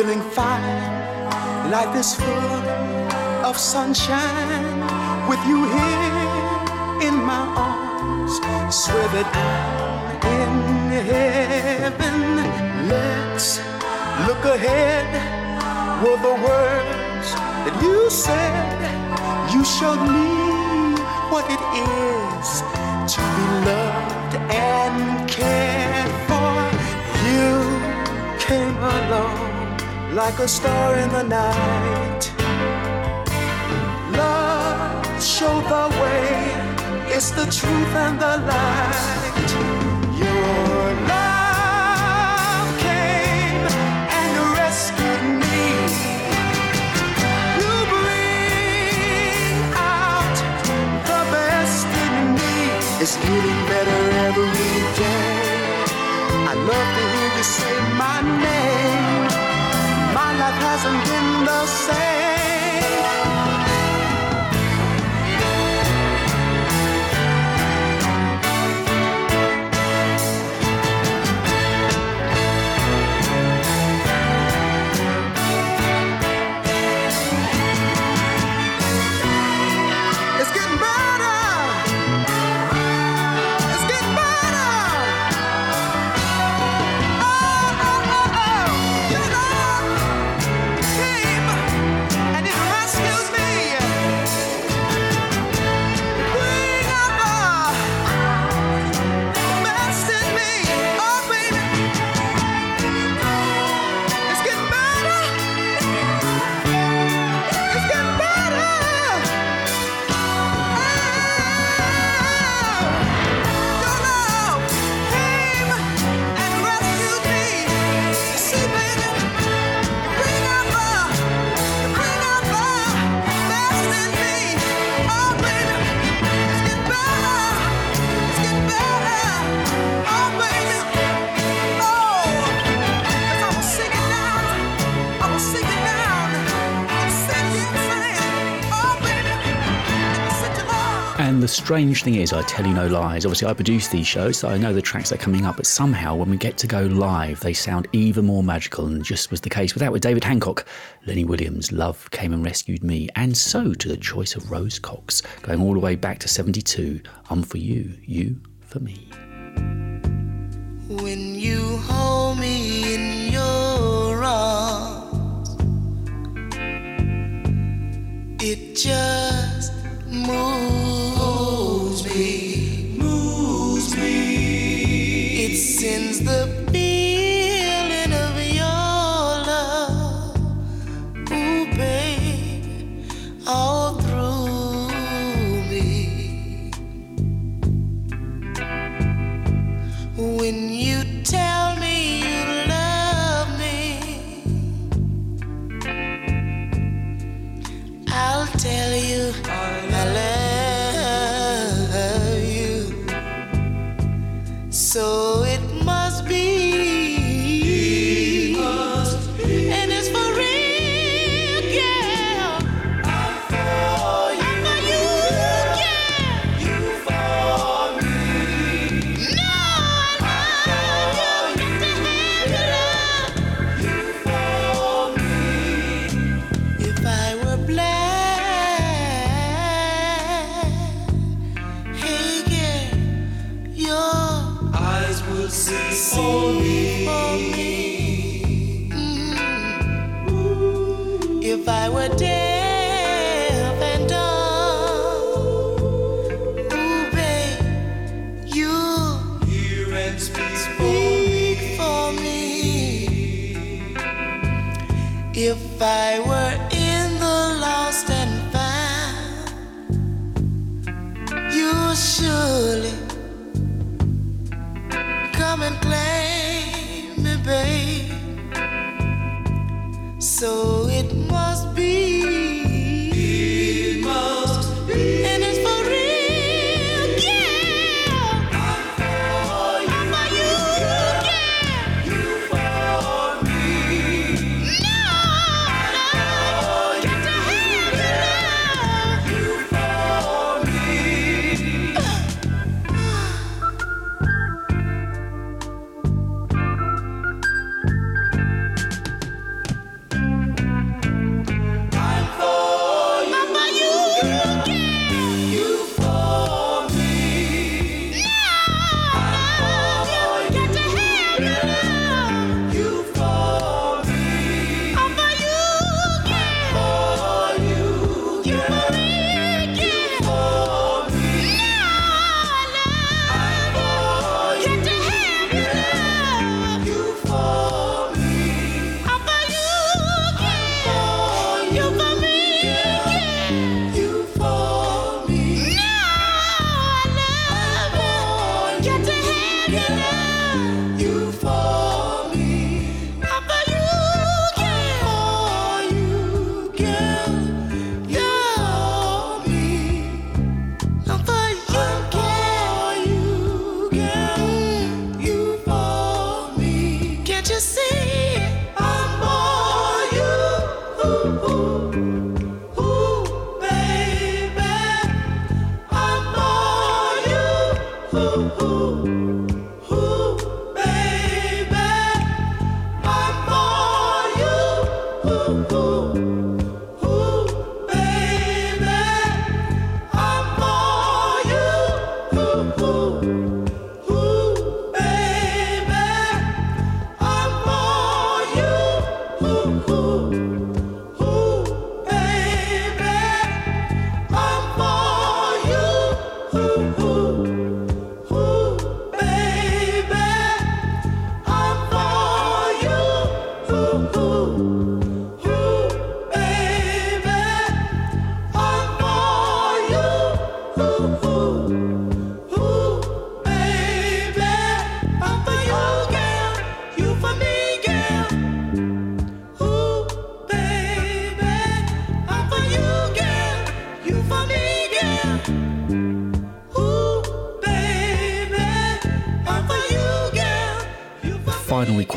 feeling fine. Life is full of sunshine with you here in my arms. Swear that I'm in heaven. Let's look ahead. Were the words that you said. You showed me what it is to be loved and cared for. You came along like a star in the night. Love, show the way. It's the truth and the light. Your love came and rescued me. You bring out the best in me. It's getting better every day. I love to hear you say my name. Hasn't been the same. strange thing is, I tell you no lies. Obviously, I produce these shows, so I know the tracks that are coming up, but somehow when we get to go live, they sound even more magical than just was the case with that with David Hancock, Lenny Williams, Love Came and Rescued Me, and so to the choice of Rose Cox, going all the way back to 72, I'm for you, you for me. When you hold me in your arms, it just moves holds me. so if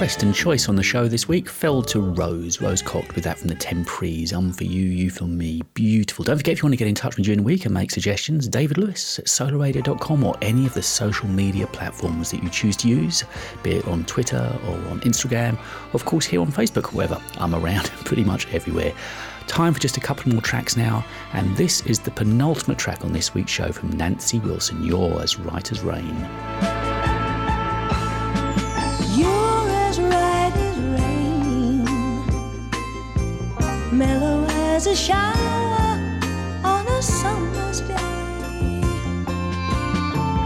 request and choice on the show this week fell to Rose. Rose Cox with that from the Temprees. Um for you, you for me. Beautiful. Don't forget if you want to get in touch with me during the week and make suggestions, David Lewis at solarradio.com or any of the social media platforms that you choose to use, be it on Twitter or on Instagram, of course here on Facebook wherever. I'm around pretty much everywhere. Time for just a couple more tracks now, and this is the penultimate track on this week's show from Nancy Wilson. You're as right as rain. Shower on a summer's day.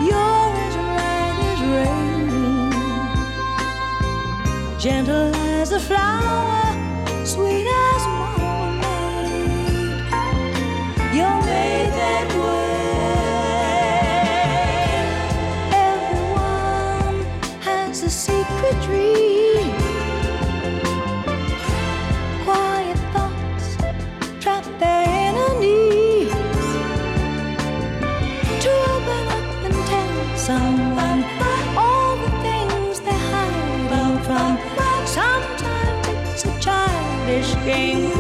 You're as right as rain, gentle as a flower, sweet as marmalade. You're made that way. Childish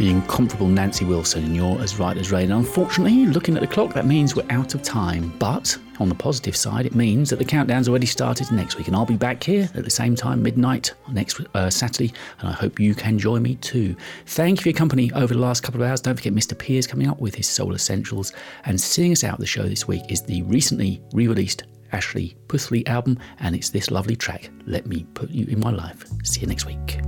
the incomparable Nancy Wilson, and you're as right as rain. Unfortunately, looking at the clock, that means we're out of time. But on the positive side, it means that the countdown's already started next week, and I'll be back here at the same time, midnight next uh, Saturday, and I hope you can join me too. Thank you for your company over the last couple of hours. Don't forget Mr. Piers coming up with his Soul Essentials, and seeing us out the show this week is the recently re-released Asha Puthli album, and it's this lovely track, Let Me Put You in My Life. See you next week.